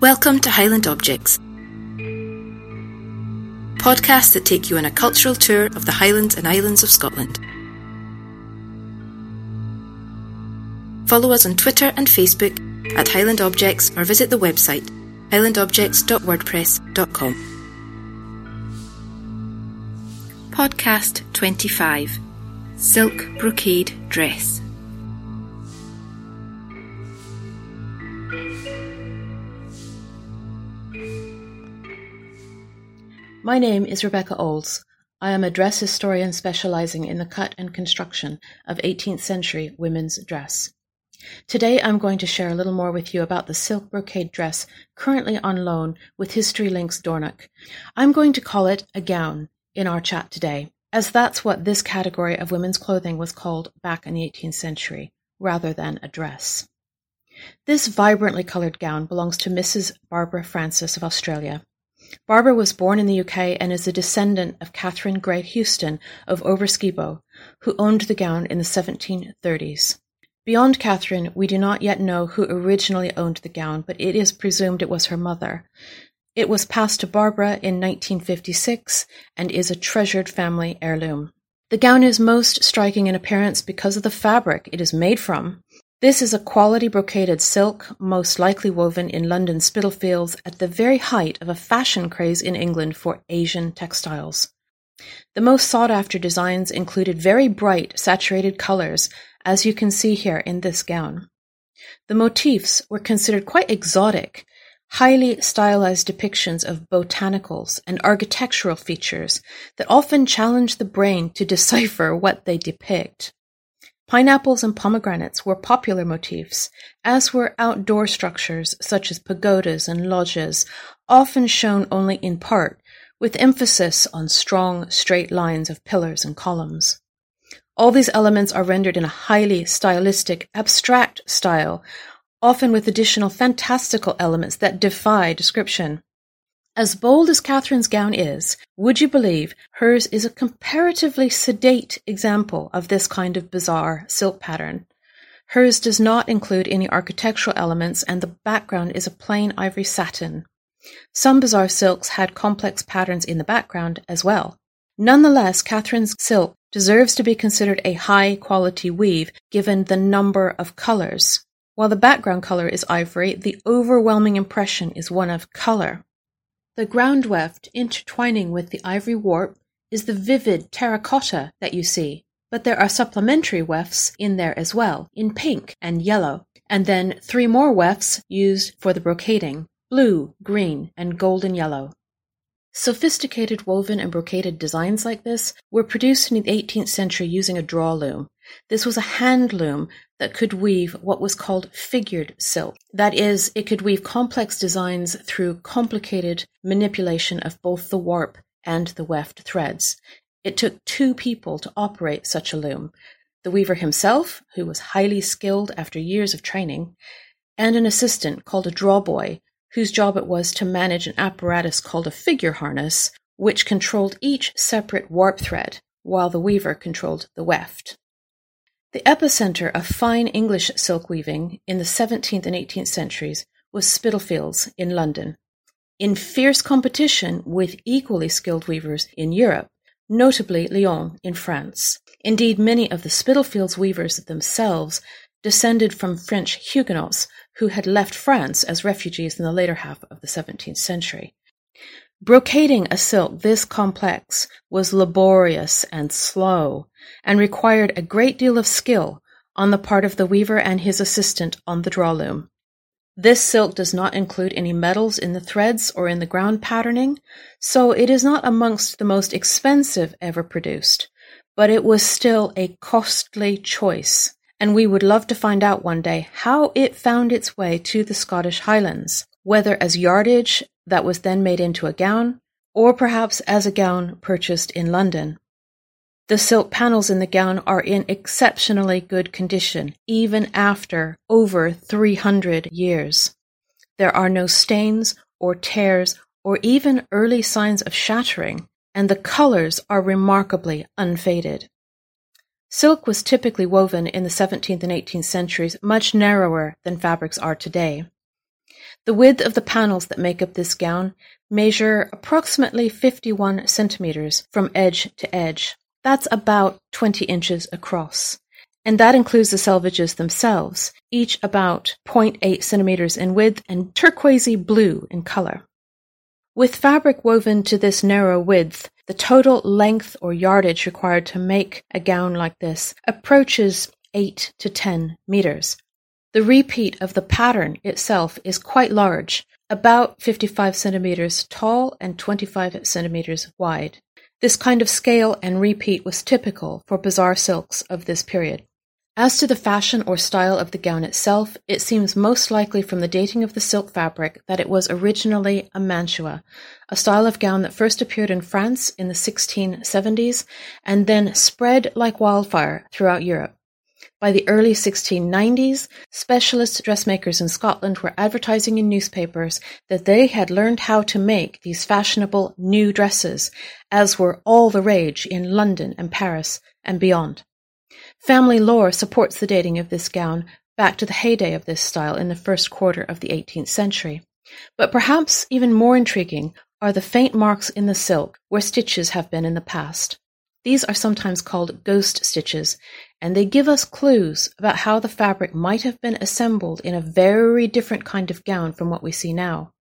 Welcome to Highland Objects, podcasts that take you on a cultural tour of the Highlands and Islands of Scotland. Follow us on Twitter and Facebook at Highland Objects or visit the website highlandobjects.wordpress.com. Podcast 25 Silk Brocade Dress. My name is Rebecca Olds. I am a dress historian specializing in the cut and construction of 18th century women's dress. Today I'm going to share a little more with you about the silk brocade dress currently on loan with History Links Dornoch. I'm going to call it a gown in our chat today, as that's what this category of women's clothing was called back in the 18th century, rather than a dress. This vibrantly coloured gown belongs to Mrs. Barbara Francis of Australia. Barbara was born in the UK and is a descendant of Catherine Grey Houston of Overskibo, who owned the gown in the 1730s. Beyond Catherine, we do not yet know who originally owned the gown, but it is presumed it was her mother. It was passed to Barbara in 1956 and is a treasured family heirloom. The gown is most striking in appearance because of the fabric it is made from. This is a quality brocaded silk, most likely woven in London Spitalfields at the very height of a fashion craze in England for Asian textiles. The most sought after designs included very bright, saturated colors, as you can see here in this gown. The motifs were considered quite exotic, highly stylized depictions of botanicals and architectural features that often challenge the brain to decipher what they depict. Pineapples and pomegranates were popular motifs, as were outdoor structures such as pagodas and lodges, often shown only in part, with emphasis on strong, straight lines of pillars and columns. All these elements are rendered in a highly stylistic, abstract style, often with additional fantastical elements that defy description. As bold as Catherine's gown is, would you believe hers is a comparatively sedate example of this kind of bizarre silk pattern? Hers does not include any architectural elements, and the background is a plain ivory satin. Some bizarre silks had complex patterns in the background as well. Nonetheless, Catherine's silk deserves to be considered a high quality weave given the number of colors. While the background color is ivory, the overwhelming impression is one of color. The ground weft intertwining with the ivory warp is the vivid terracotta that you see, but there are supplementary wefts in there as well, in pink and yellow, and then three more wefts used for the brocading, blue, green, and golden yellow. Sophisticated woven and brocaded designs like this were produced in the 18th century using a draw loom. This was a hand loom that could weave what was called figured silk. That is, it could weave complex designs through complicated manipulation of both the warp and the weft threads. It took two people to operate such a loom the weaver himself, who was highly skilled after years of training, and an assistant called a drawboy, whose job it was to manage an apparatus called a figure harness, which controlled each separate warp thread, while the weaver controlled the weft. The epicenter of fine English silk weaving in the seventeenth and eighteenth centuries was Spitalfields in London, in fierce competition with equally skilled weavers in Europe, notably Lyon in France. Indeed, many of the Spitalfields weavers themselves descended from French Huguenots who had left France as refugees in the later half of the seventeenth century. Brocading a silk this complex was laborious and slow, and required a great deal of skill on the part of the weaver and his assistant on the draw loom. This silk does not include any metals in the threads or in the ground patterning, so it is not amongst the most expensive ever produced, but it was still a costly choice and we would love to find out one day how it found its way to the Scottish Highlands, whether as yardage that was then made into a gown, or perhaps as a gown purchased in London. The silk panels in the gown are in exceptionally good condition, even after over 300 years. There are no stains or tears or even early signs of shattering, and the colors are remarkably unfaded. Silk was typically woven in the seventeenth and eighteenth centuries much narrower than fabrics are today. The width of the panels that make up this gown measure approximately 51 centimeters from edge to edge. That's about 20 inches across. And that includes the selvages themselves, each about 0.8 centimeters in width and turquoisey blue in color. With fabric woven to this narrow width, the total length or yardage required to make a gown like this approaches 8 to 10 meters. The repeat of the pattern itself is quite large, about 55 centimeters tall and 25 centimeters wide. This kind of scale and repeat was typical for bizarre silks of this period. As to the fashion or style of the gown itself, it seems most likely from the dating of the silk fabric that it was originally a mantua, a style of gown that first appeared in France in the 1670s and then spread like wildfire throughout Europe. By the early 1690s, specialist dressmakers in Scotland were advertising in newspapers that they had learned how to make these fashionable new dresses, as were all the rage in London and Paris and beyond. Family lore supports the dating of this gown back to the heyday of this style in the first quarter of the eighteenth century. But perhaps even more intriguing are the faint marks in the silk where stitches have been in the past. These are sometimes called ghost stitches, and they give us clues about how the fabric might have been assembled in a very different kind of gown from what we see now.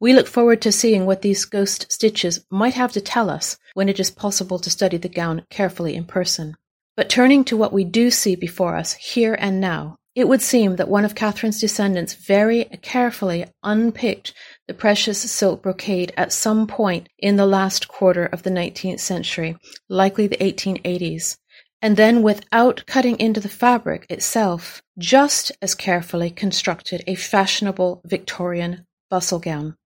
We look forward to seeing what these ghost stitches might have to tell us when it is possible to study the gown carefully in person. But turning to what we do see before us here and now, it would seem that one of Catherine's descendants very carefully unpicked the precious silk brocade at some point in the last quarter of the 19th century, likely the 1880s, and then without cutting into the fabric itself, just as carefully constructed a fashionable Victorian bustle gown.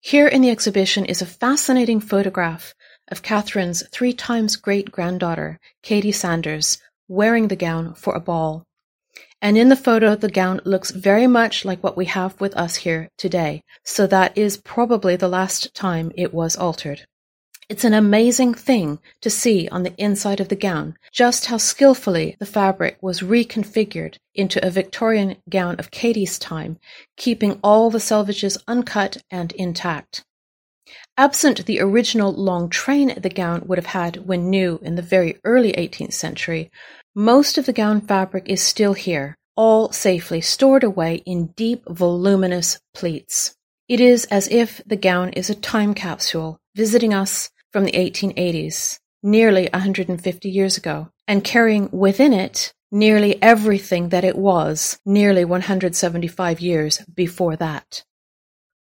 Here in the exhibition is a fascinating photograph of Catherine's three times great-granddaughter, Katie Sanders, wearing the gown for a ball. And in the photo, the gown looks very much like what we have with us here today, so that is probably the last time it was altered. It's an amazing thing to see on the inside of the gown just how skillfully the fabric was reconfigured into a Victorian gown of Katie's time, keeping all the selvages uncut and intact. Absent the original long train the gown would have had when new in the very early eighteenth century, most of the gown fabric is still here, all safely stored away in deep, voluminous pleats. It is as if the gown is a time capsule visiting us from the 1880s, nearly 150 years ago, and carrying within it nearly everything that it was nearly 175 years before that.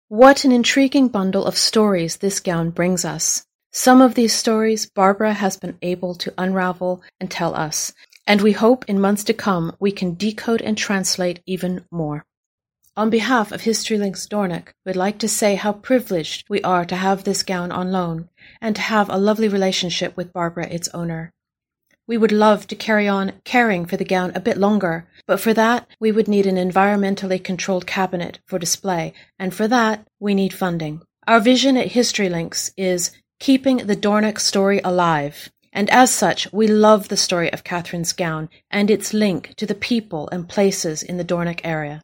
What an intriguing bundle of stories this gown brings us. Some of these stories Barbara has been able to unravel and tell us, and we hope in months to come we can decode and translate even more. On behalf of History Links Dornoch, we'd like to say how privileged we are to have this gown on loan and to have a lovely relationship with Barbara, its owner. We would love to carry on caring for the gown a bit longer, but for that, we would need an environmentally controlled cabinet for display, and for that, we need funding. Our vision at History Links is keeping the Dornoch story alive. And as such, we love the story of Catherine's gown and its link to the people and places in the Dornoch area.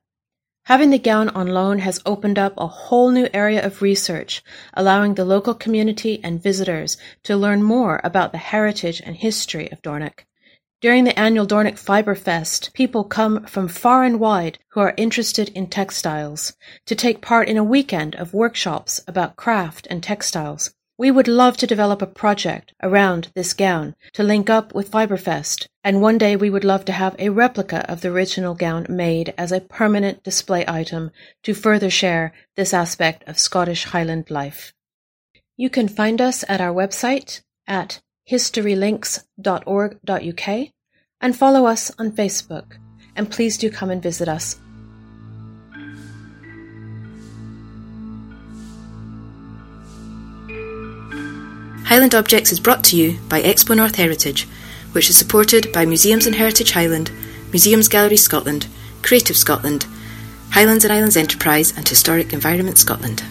Having the gown on loan has opened up a whole new area of research, allowing the local community and visitors to learn more about the heritage and history of Dornoch. During the annual Dornoch Fibre Fest, people come from far and wide who are interested in textiles to take part in a weekend of workshops about craft and textiles. We would love to develop a project around this gown to link up with Fibrefest, and one day we would love to have a replica of the original gown made as a permanent display item to further share this aspect of Scottish Highland life. You can find us at our website at historylinks.org.uk and follow us on Facebook. And please do come and visit us Highland Objects is brought to you by Expo North Heritage, which is supported by Museums and Heritage Highland, Museums Gallery Scotland, Creative Scotland, Highlands and Islands Enterprise, and Historic Environment Scotland.